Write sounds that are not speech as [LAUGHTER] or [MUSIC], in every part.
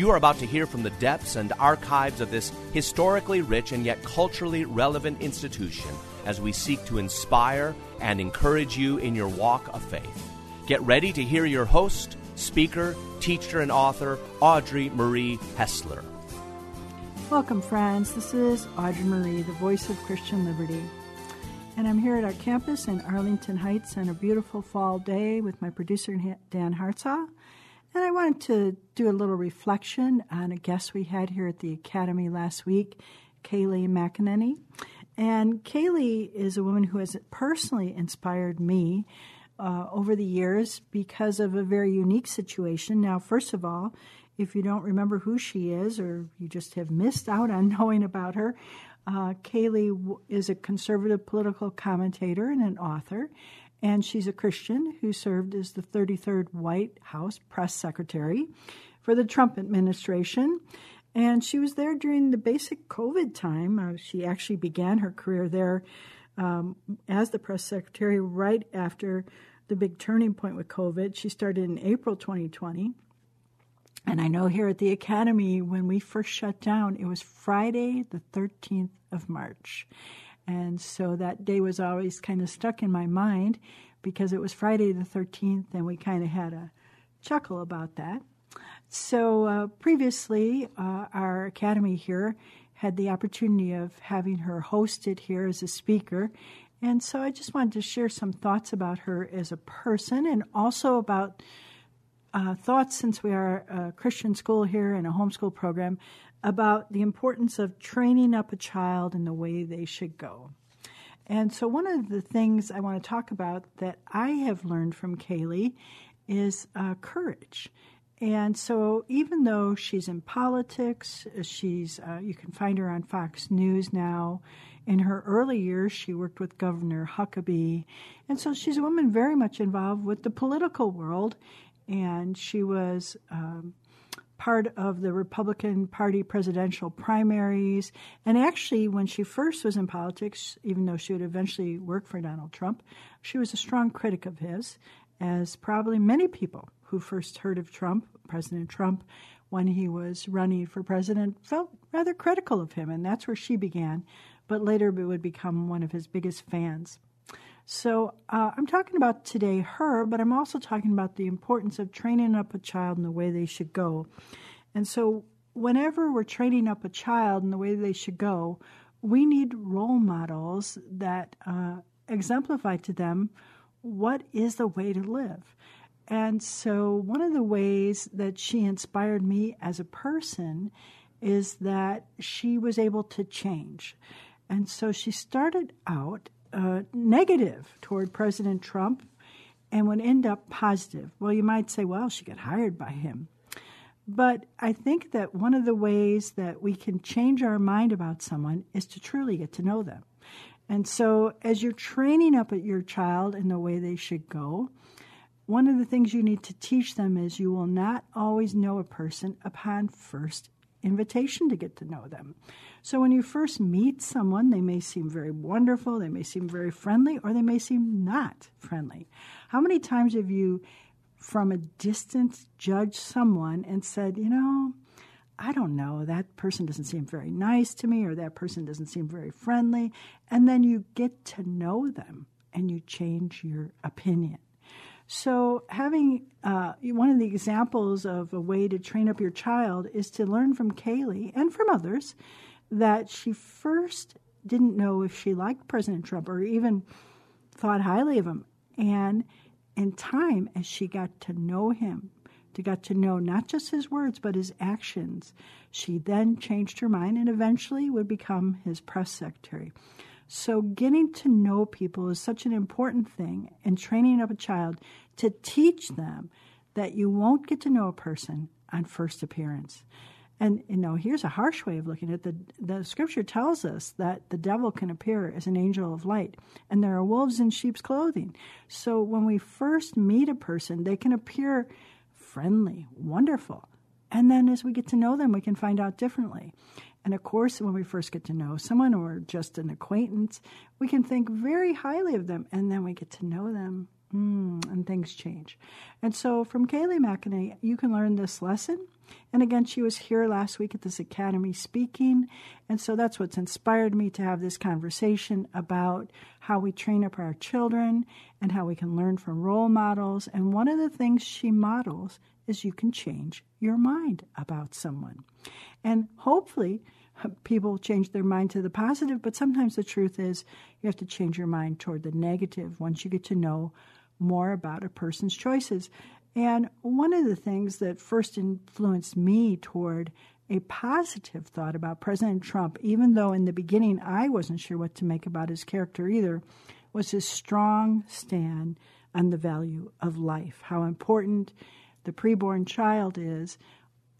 You are about to hear from the depths and archives of this historically rich and yet culturally relevant institution as we seek to inspire and encourage you in your walk of faith. Get ready to hear your host, speaker, teacher, and author, Audrey Marie Hessler. Welcome, friends. This is Audrey Marie, the voice of Christian Liberty. And I'm here at our campus in Arlington Heights on a beautiful fall day with my producer, Dan Hartzaw. And I wanted to do a little reflection on a guest we had here at the Academy last week, Kayleigh McEnany. And Kayleigh is a woman who has personally inspired me uh, over the years because of a very unique situation. Now, first of all, if you don't remember who she is or you just have missed out on [LAUGHS] knowing about her, uh, Kayleigh is a conservative political commentator and an author and she's a Christian who served as the 33rd White House press secretary for the Trump administration. And she was there during the basic COVID time. Uh, she actually began her career there um, as the press secretary right after the big turning point with COVID. She started in April 2020. And I know here at the Academy, when we first shut down, it was Friday, the 13th of March. And so that day was always kind of stuck in my mind because it was Friday the 13th, and we kind of had a chuckle about that. So uh, previously, uh, our academy here had the opportunity of having her hosted here as a speaker. And so I just wanted to share some thoughts about her as a person and also about uh, thoughts, since we are a Christian school here and a homeschool program, about the importance of training up a child in the way they should go. And so, one of the things I want to talk about that I have learned from Kayleigh is uh, courage. And so, even though she's in politics, she's uh, you can find her on Fox News now. In her early years, she worked with Governor Huckabee, and so she's a woman very much involved with the political world. And she was um, part of the Republican Party presidential primaries. And actually, when she first was in politics, even though she would eventually work for Donald Trump, she was a strong critic of his, as probably many people who first heard of Trump, President Trump, when he was running for president, felt rather critical of him. And that's where she began, but later would become one of his biggest fans. So uh, I'm talking about today her, but I'm also talking about the importance of training up a child in the way they should go. And so whenever we're training up a child in the way they should go, we need role models that uh, exemplify to them what is the way to live. And so, one of the ways that she inspired me as a person is that she was able to change. And so, she started out uh, negative toward President Trump and would end up positive. Well, you might say, well, she got hired by him. But I think that one of the ways that we can change our mind about someone is to truly get to know them. And so, as you're training up your child in the way they should go, one of the things you need to teach them is you will not always know a person upon first invitation to get to know them. So when you first meet someone, they may seem very wonderful, they may seem very friendly, or they may seem not friendly. How many times have you, from a distance, judged someone and said, you know, I don't know, that person doesn't seem very nice to me, or that person doesn't seem very friendly. And then you get to know them and you change your opinion. So, having uh, one of the examples of a way to train up your child is to learn from Kayleigh and from others that she first didn't know if she liked President Trump or even thought highly of him. And in time, as she got to know him, to got to know not just his words but his actions, she then changed her mind and eventually would become his press secretary. So, getting to know people is such an important thing, and training up a child to teach them that you won't get to know a person on first appearance. And you know, here's a harsh way of looking at it. The the scripture tells us that the devil can appear as an angel of light, and there are wolves in sheep's clothing. So when we first meet a person, they can appear friendly, wonderful. And then as we get to know them, we can find out differently. And of course, when we first get to know someone or just an acquaintance, we can think very highly of them, and then we get to know them, mm, and things change. And so, from Kayleigh McEnany, you can learn this lesson. And again, she was here last week at this academy speaking. And so that's what's inspired me to have this conversation about how we train up our children and how we can learn from role models. And one of the things she models is you can change your mind about someone. And hopefully, [LAUGHS] people change their mind to the positive, but sometimes the truth is you have to change your mind toward the negative once you get to know more about a person's choices. And one of the things that first influenced me toward a positive thought about President Trump, even though in the beginning I wasn't sure what to make about his character either, was his strong stand on the value of life, how important the preborn child is.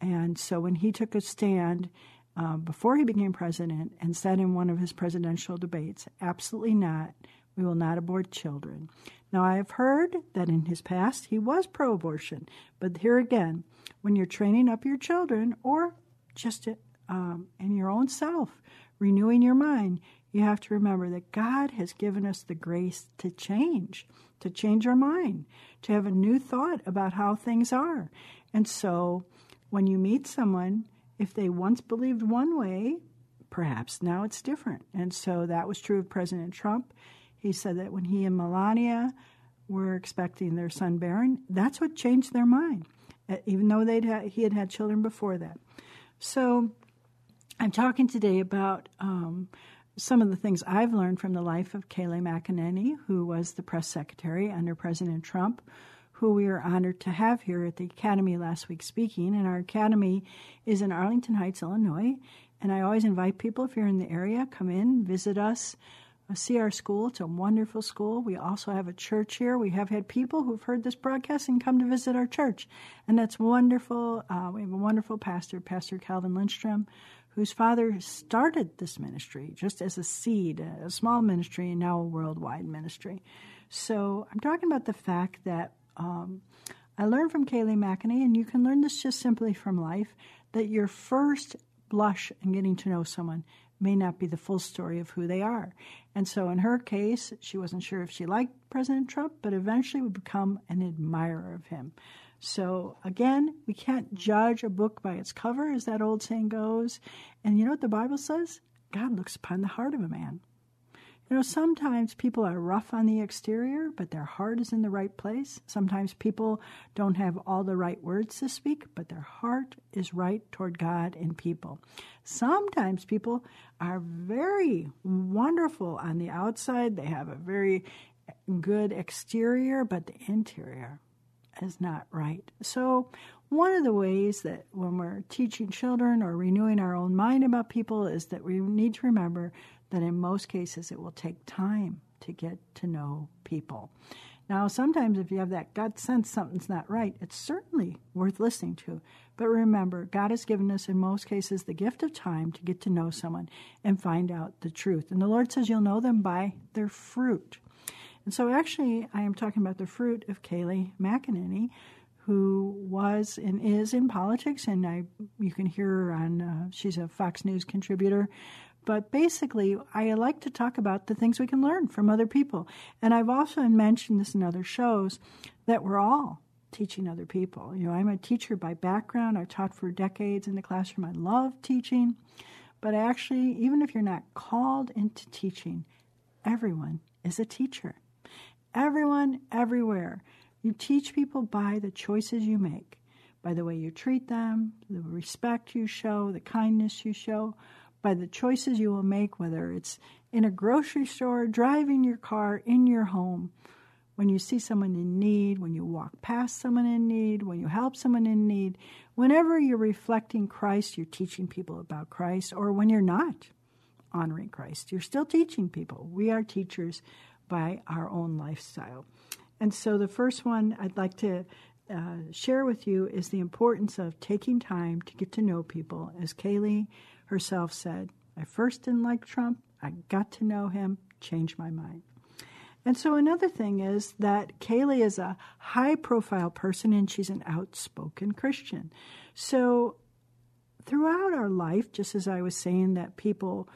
And so when he took a stand uh, before he became president and said in one of his presidential debates, absolutely not, we will not abort children. Now, I have heard that in his past he was pro abortion, but here again, when you're training up your children or just um, in your own self, renewing your mind, you have to remember that God has given us the grace to change, to change our mind, to have a new thought about how things are. And so when you meet someone, if they once believed one way, perhaps now it's different. And so that was true of President Trump. He said that when he and Melania were expecting their son Barron, that's what changed their mind, even though they'd had, he had had children before that. So I'm talking today about um, some of the things I've learned from the life of Kayleigh McEnany, who was the press secretary under President Trump, who we are honored to have here at the Academy last week speaking. And our Academy is in Arlington Heights, Illinois. And I always invite people, if you're in the area, come in, visit us, uh, see our school. It's a wonderful school. We also have a church here. We have had people who've heard this broadcast and come to visit our church. And that's wonderful. Uh, we have a wonderful pastor, Pastor Calvin Lindstrom, whose father started this ministry just as a seed, a small ministry, and now a worldwide ministry. So I'm talking about the fact that um, I learned from Kayleigh McEnany, and you can learn this just simply from life, that your first blush in getting to know someone may not be the full story of who they are. And so in her case, she wasn't sure if she liked President Trump, but eventually would become an admirer of him. So again, we can't judge a book by its cover, as that old saying goes. And you know what the Bible says? God looks upon the heart of a man. You know, sometimes people are rough on the exterior, but their heart is in the right place. Sometimes people don't have all the right words to speak, but their heart is right toward God and people. Sometimes people are very wonderful on the outside, they have a very good exterior, but the interior is not right. So, one of the ways that when we're teaching children or renewing our own mind about people is that we need to remember that in most cases it will take time to get to know people. Now, sometimes if you have that gut sense something's not right, it's certainly worth listening to. But remember, God has given us in most cases the gift of time to get to know someone and find out the truth. And the Lord says you'll know them by their fruit. And so, actually, I am talking about the fruit of Kayleigh McEnany, who was and is in politics, and I you can hear her on. Uh, she's a Fox News contributor. But basically, I like to talk about the things we can learn from other people. And I've also mentioned this in other shows that we're all teaching other people. You know, I'm a teacher by background. I've taught for decades in the classroom. I love teaching. But actually, even if you're not called into teaching, everyone is a teacher. Everyone, everywhere. You teach people by the choices you make, by the way you treat them, the respect you show, the kindness you show, by the choices you will make, whether it's in a grocery store, driving your car, in your home, when you see someone in need, when you walk past someone in need, when you help someone in need, whenever you're reflecting Christ, you're teaching people about Christ, or when you're not honoring Christ, you're still teaching people. We are teachers by our own lifestyle. And so the first one I'd like to uh, share with you is the importance of taking time to get to know people. As Kayleigh herself said, I first didn't like Trump, I got to know him, changed my mind. And so another thing is that Kayleigh is a high profile person and she's an outspoken Christian. So throughout our life, just as I was saying, that people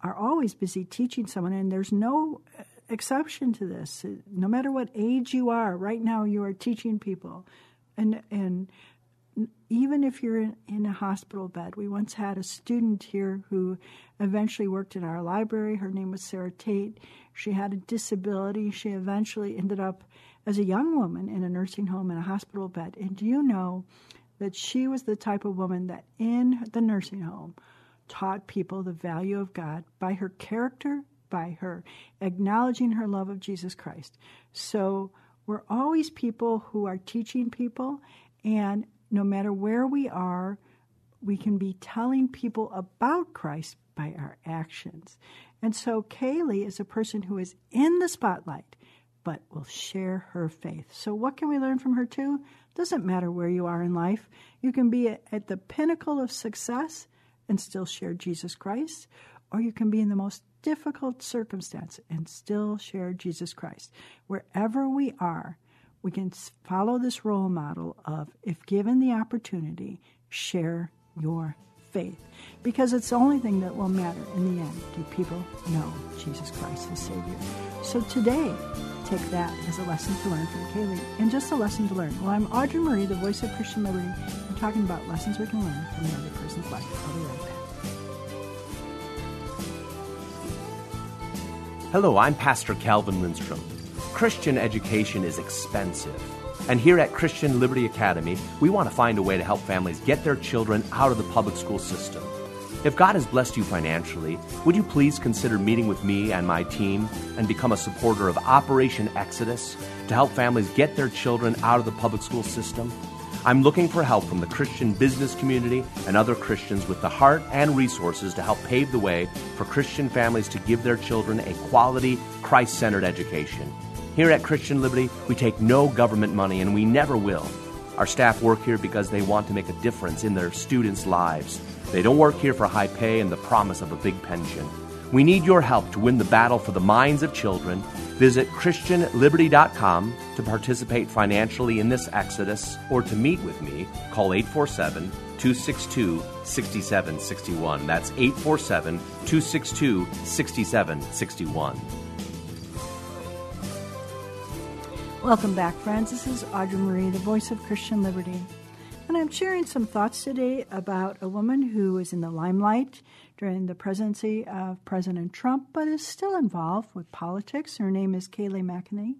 are always busy teaching someone, and there's no exception to this. No matter what age you are, right now you are teaching people. And, and even if you're in, in, a hospital bed, we once had a student here who eventually worked in our library. Her name was Sarah Tate. She had a disability. She eventually ended up as a young woman in a nursing home in a hospital bed. And do you know that she was the type of woman that in the nursing home taught people the value of God by her character by her, acknowledging her love of Jesus Christ. So we're always people who are teaching people, and no matter where we are, we can be telling people about Christ by our actions. And so Kayleigh is a person who is in the spotlight, but will share her faith. So, what can we learn from her too? Doesn't matter where you are in life. You can be at the pinnacle of success and still share Jesus Christ, or you can be in the most difficult circumstance and still share Jesus Christ. Wherever we are, we can follow this role model of, if given the opportunity, share your faith. Because it's the only thing that will matter in the end. Do people know Jesus Christ as Savior? So today, take that as a lesson to learn from Kayleigh and just a lesson to learn. Well, I'm Audrey Marie, the voice of Christian Liberty. I'm talking about lessons we can learn from another person's life. I'll be right back. Hello, I'm Pastor Calvin Lindstrom. Christian education is expensive. And here at Christian Liberty Academy, we want to find a way to help families get their children out of the public school system. If God has blessed you financially, would you please consider meeting with me and my team and become a supporter of Operation Exodus to help families get their children out of the public school system? I'm looking for help from the Christian business community and other Christians with the heart and resources to help pave the way for Christian families to give their children a quality, Christ centered education. Here at Christian Liberty, we take no government money and we never will. Our staff work here because they want to make a difference in their students' lives. They don't work here for high pay and the promise of a big pension. We need your help to win the battle for the minds of children Visit ChristianLiberty.com to participate financially in this exodus or to meet with me. Call 847 262 6761. That's 847 262 6761. Welcome back, friends. This is Audrey Marie, the voice of Christian Liberty. And I'm sharing some thoughts today about a woman who is in the limelight during the presidency of President Trump, but is still involved with politics. Her name is Kayleigh McEnany.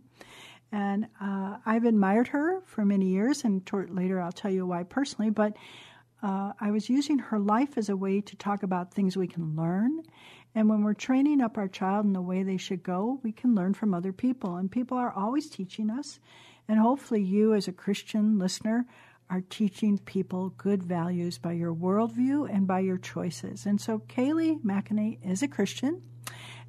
And uh, I've admired her for many years, and later I'll tell you why personally. But uh, I was using her life as a way to talk about things we can learn. And when we're training up our child in the way they should go, we can learn from other people. And people are always teaching us. And hopefully, you, as a Christian listener, are teaching people good values by your worldview and by your choices. And so Kayleigh McEnany is a Christian.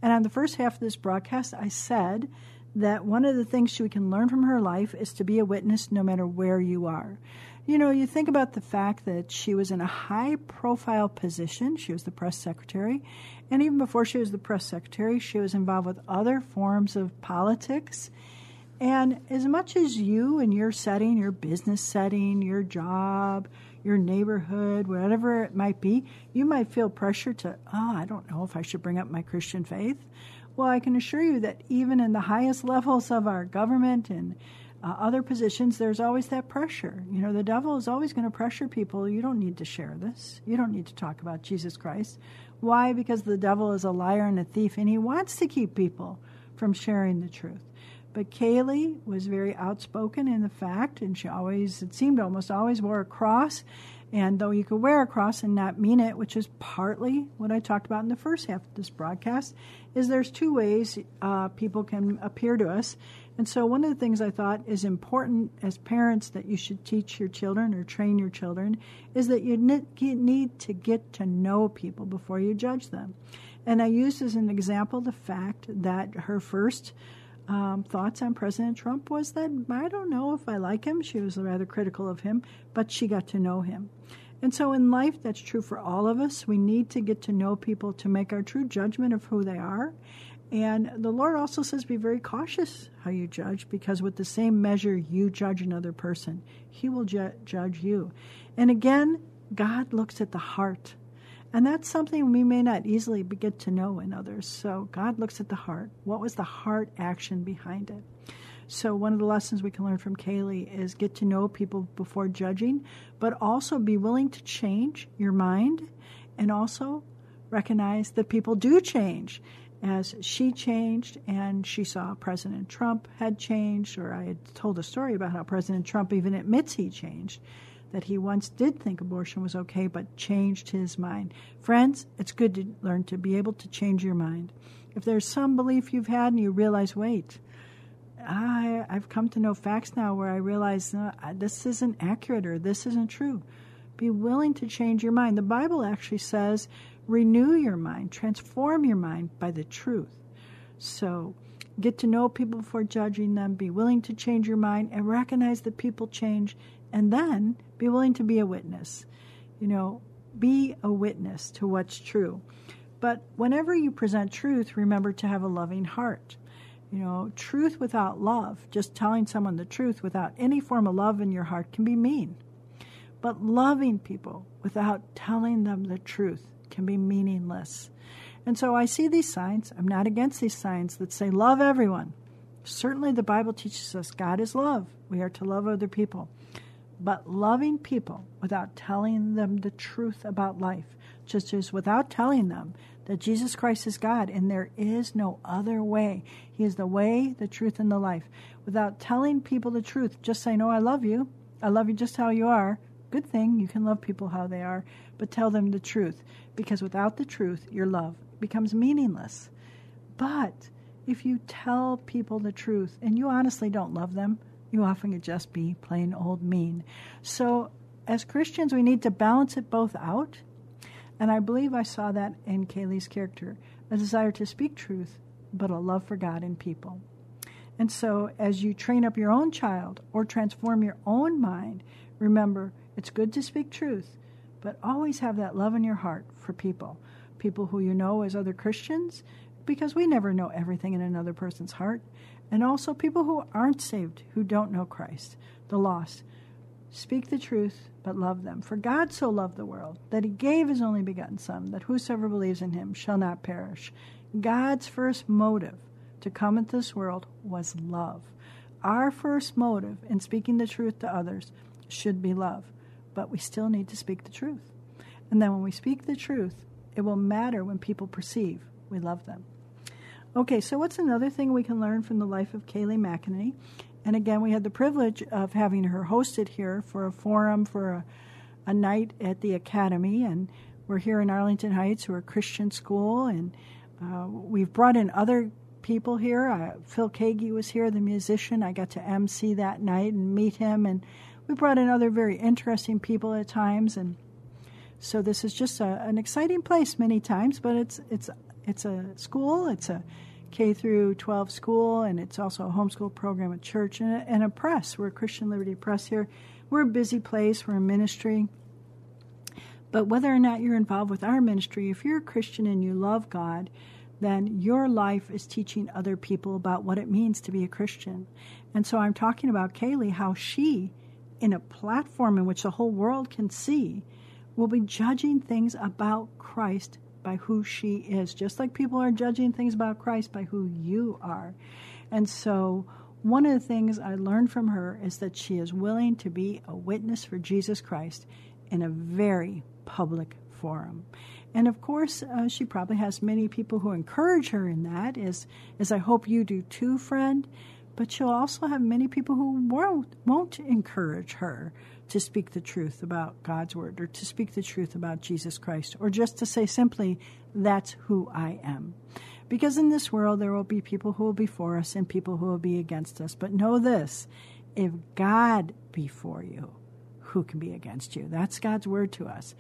And on the first half of this broadcast, I said that one of the things we can learn from her life is to be a witness no matter where you are. You know, you think about the fact that she was in a high profile position. She was the press secretary. And even before she was the press secretary, she was involved with other forms of politics And as much as you and your setting, your business setting, your job, your neighborhood, whatever it might be, you might feel pressure to, oh, I don't know if I should bring up my Christian faith. Well, I can assure you that even in the highest [LAUGHS] levels of our government and uh, other positions, there's always that pressure. You know, the devil is always going to pressure people. You don't need to share this. You don't need to talk about Jesus Christ. Why? Because the devil is a liar and a thief, and he wants to keep people from sharing the truth. But Kayleigh was very outspoken in the fact, and she always, it seemed almost always wore a cross. And though you could wear a cross and not mean it, which is partly what I talked about in the first half of this broadcast, is there's two ways uh, people can appear to us. And so, one of the things I thought is important as parents that you should teach your children or train your children is that you need to get to know people before you judge them. And I used as an example the fact that her first um, thoughts on President Trump was that I don't know if I like him. She was rather critical of him, but she got to know him. And so in life, that's true for all of us. We need to get to know people to make our true judgment of who they are. And the Lord also says, be very cautious how you judge, because with the same measure you judge another person, He will ju- judge you. And again, God looks at the heart. And that's something we may not easily get to know in others. So God looks at the heart. What was the heart action behind it? So one of the lessons we can learn from Kayleigh is get to know people before judging, but also be willing to change your mind and also recognize that people do change. As she changed and she saw President Trump had changed, or I had told a story about how President Trump even admits he changed that he once did think abortion was okay but changed his mind. Friends, it's good to learn to be able to change your mind. If there's some belief you've had and you realize, wait, I, I've come to know facts now where I realize uh, this isn't accurate or this isn't true. Be willing to change your mind. The Bible actually says, renew your mind, transform your mind by the truth. So, get to know people before judging them, be willing to change your mind, and recognize that people change and then be willing to be a witness. You know, be a witness to what's true. But whenever you present truth, remember to have a loving heart. You know, truth without love, just telling someone the truth without any form of love in your heart can be mean. But loving people without telling them the truth can be meaningless. And so I see these signs. I'm not against these signs that say love everyone. Certainly the Bible teaches us God is love. We are to love other people. But loving people without telling them the truth about life, just as without telling them that Jesus Christ is God and there is no other way. He is the way, the truth, and the life. Without telling people the truth, just say, No, oh, I love you. I love you just how you are. Good thing you can love people how they are, but tell them the truth. Because without the truth, your love becomes meaningless. But if you tell people the truth and you honestly don't love them, you often could just be plain old mean. So, as Christians, we need to balance it both out. And I believe I saw that in Kayleigh's character a desire to speak truth, but a love for God and people. And so, as you train up your own child or transform your own mind, remember it's good to speak truth, but always have that love in your heart for people. People who you know as other Christians, because we never know everything in another person's heart and also people who aren't saved, who don't know Christ, the lost. Speak the truth, but love them. For God so loved the world that he gave his only begotten Son, that whosoever believes in him shall not perish. God's first motive to come into this world was love. Our first motive in speaking the truth to others should be love, but we still need to speak the truth. And then when we speak the truth, it will matter when people perceive we love them. Okay, so what's another thing we can learn from the life of Kayleigh McEnany? And again, we had the privilege of having her hosted here for a forum for a, a night at the Academy. And we're here in Arlington Heights, we're a Christian school, and uh, we've brought in other people here. Uh, Phil Keaggy was here, the musician. I got to MC that night and meet him, and we brought in other very interesting people at times. And so this is just a, an exciting place many times, but it's it's it's a school. It's a K through 12 school, and it's also a homeschool program a church and a, and a press. We're a Christian Liberty Press here. We're a busy place. We're a ministry. But whether or not you're involved with our ministry, if you're a Christian and you love God, then your life is teaching other people about what it means to be a Christian. And so I'm talking about Kayleigh, how she, in a platform in which the whole world can see, will be judging things about Christ by who she is, just like people are judging things about Christ by who you are. And so, one of the things I learned from her is that she is willing to be a witness for Jesus Christ in a very public forum. And of course, uh, she probably has many people who encourage her in that, as, as I hope you do too, friend. But she'll also have many people who won't, won't encourage her to speak the truth about God's Word or to speak the truth about Jesus Christ or just to say simply, that's who I am. Because in this world, there will be people who will be for us and people who will be against us. But know this if God be for you, who can be against you? That's God's word to us.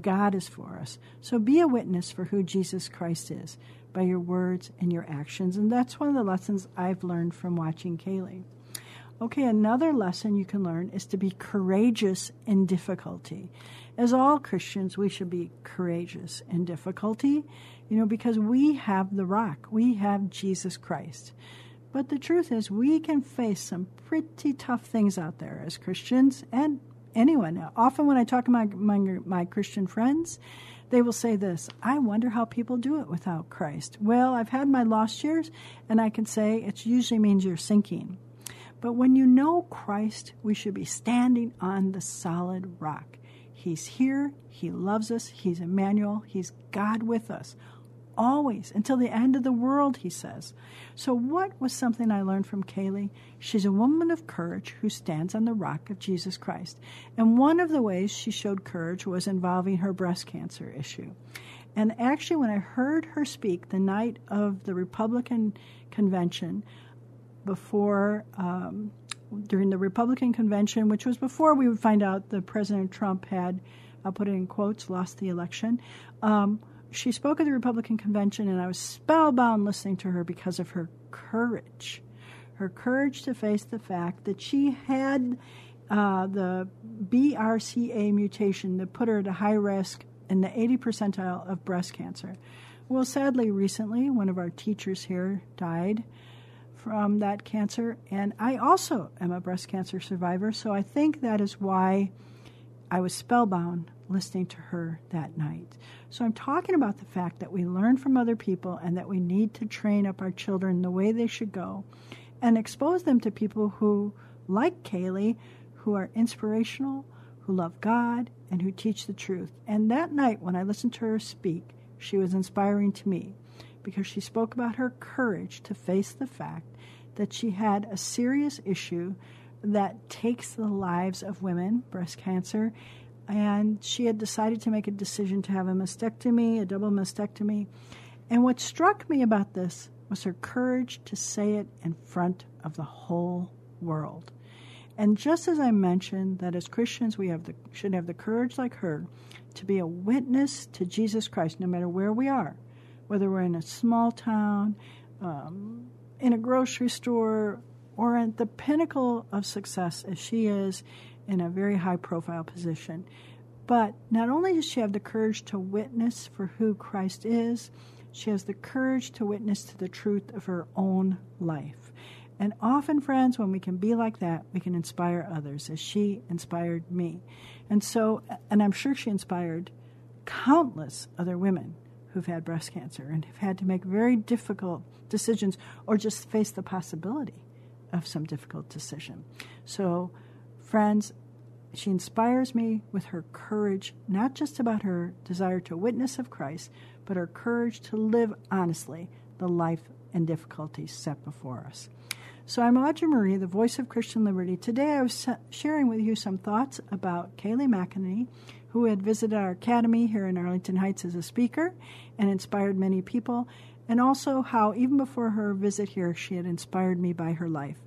God is for us. So be a witness for who Jesus Christ is by your words and your actions. And that's one of the lessons I've learned from watching Kayleigh. Okay, another lesson you can learn is to be courageous in difficulty. As all Christians, we should be courageous in difficulty, you know, because we have the rock, we have Jesus Christ. But the truth is, we can face some pretty tough things out there as Christians and anyone. Often, when I talk to my, my, my Christian friends, they will say this I wonder how people do it without Christ. Well, I've had my lost years, and I can say it usually means you're sinking. But when you know Christ, we should be standing on the solid rock. He's here, He loves us, He's Emmanuel, He's God with us always until the end of the world, he says. So, what was something I learned from Kayleigh? She's a woman of courage who stands on the rock of Jesus Christ. And one of the ways she showed courage was involving her breast cancer issue. And actually, when I heard her speak the night of the Republican convention, before, um, during the Republican convention, which was before we would find out that President Trump had, I'll put it in quotes, lost the election. Um, she spoke at the Republican convention, and I was spellbound listening to her because of her courage. Her courage to face the fact that she had uh, the BRCA mutation that put her at a high risk in the 80 percentile of breast cancer. Well, sadly, recently, one of our teachers here died from that cancer, and I also am a breast cancer survivor, so I think that is why I was spellbound listening to her that night. So I'm talking about the fact that we learn from other people and that we need to train up our children the way they should go and expose them to people who, like Kayleigh, who are inspirational, who love God, and who teach the truth. And that night, when I listened to her speak, she was inspiring to me because she spoke about her courage to face the fact that she had a serious issue that takes the lives of women, breast cancer, and she had decided to make a decision to have a mastectomy, a double mastectomy. And what struck me about this was her courage to say it in front of the whole world. And just as I mentioned that as Christians we have the, should have the courage like her to be a witness to Jesus Christ no matter where we are, whether we're in a small town, um, in a grocery store, or at the pinnacle of success as she is in a very high profile position. But not only does she have the courage to witness for who Christ is, she has the courage to witness to the truth of her own life. And often, friends, when we can be like that, we can inspire others, as she inspired me. And so, and I'm sure she inspired countless other women who've had breast cancer and have had to make very difficult decisions or just face the possibility of some difficult decision. So, Friends, she inspires me with her courage, not just about her desire to witness of Christ, but her courage to live honestly the life and difficulties set before us. So I'm Audrey Marie, the voice of Christian Liberty. Today I was sharing with you some thoughts about Kayleigh McEnany, who had visited our academy here in Arlington Heights as a speaker and inspired many people, and also how even before her visit here, she had inspired me by her life.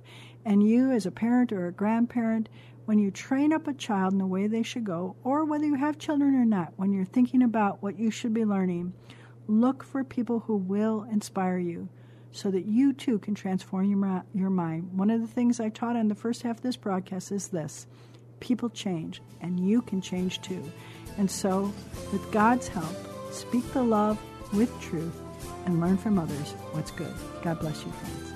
And you, as a parent or a grandparent, when you train up a child in the way they should go, or whether you have children or not, when you're thinking about what you should be learning, look for people who will inspire you so that you too can transform your, your mind. One of the things I taught in the first half of this broadcast is this people change, and you can change too. And so, with God's help, speak the love with truth and learn from others what's good. God bless you, friends.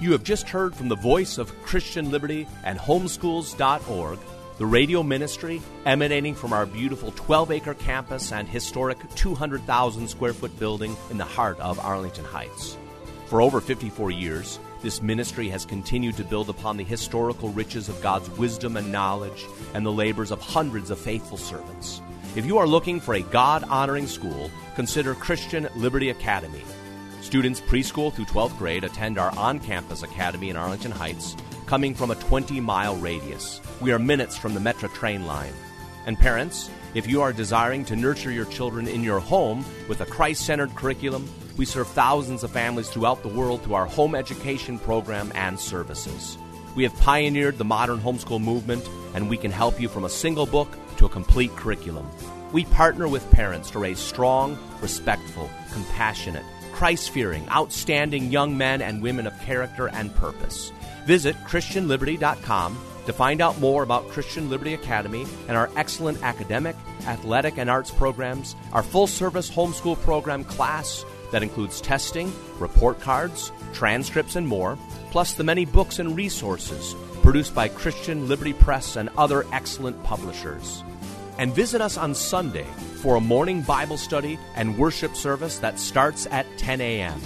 You have just heard from the voice of Christian Liberty and homeschools.org, the radio ministry emanating from our beautiful 12 acre campus and historic 200,000 square foot building in the heart of Arlington Heights. For over 54 years, this ministry has continued to build upon the historical riches of God's wisdom and knowledge and the labors of hundreds of faithful servants. If you are looking for a God honoring school, consider Christian Liberty Academy. Students preschool through 12th grade attend our on campus academy in Arlington Heights, coming from a 20 mile radius. We are minutes from the Metra train line. And parents, if you are desiring to nurture your children in your home with a Christ centered curriculum, we serve thousands of families throughout the world through our home education program and services. We have pioneered the modern homeschool movement, and we can help you from a single book to a complete curriculum. We partner with parents to raise strong, respectful, compassionate, Christ fearing, outstanding young men and women of character and purpose. Visit ChristianLiberty.com to find out more about Christian Liberty Academy and our excellent academic, athletic, and arts programs, our full service homeschool program class that includes testing, report cards, transcripts, and more, plus the many books and resources produced by Christian Liberty Press and other excellent publishers. And visit us on Sunday for a morning Bible study and worship service that starts at 10 a.m.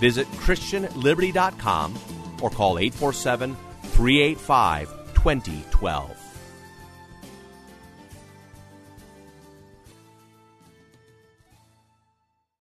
Visit ChristianLiberty.com or call 847 385 2012.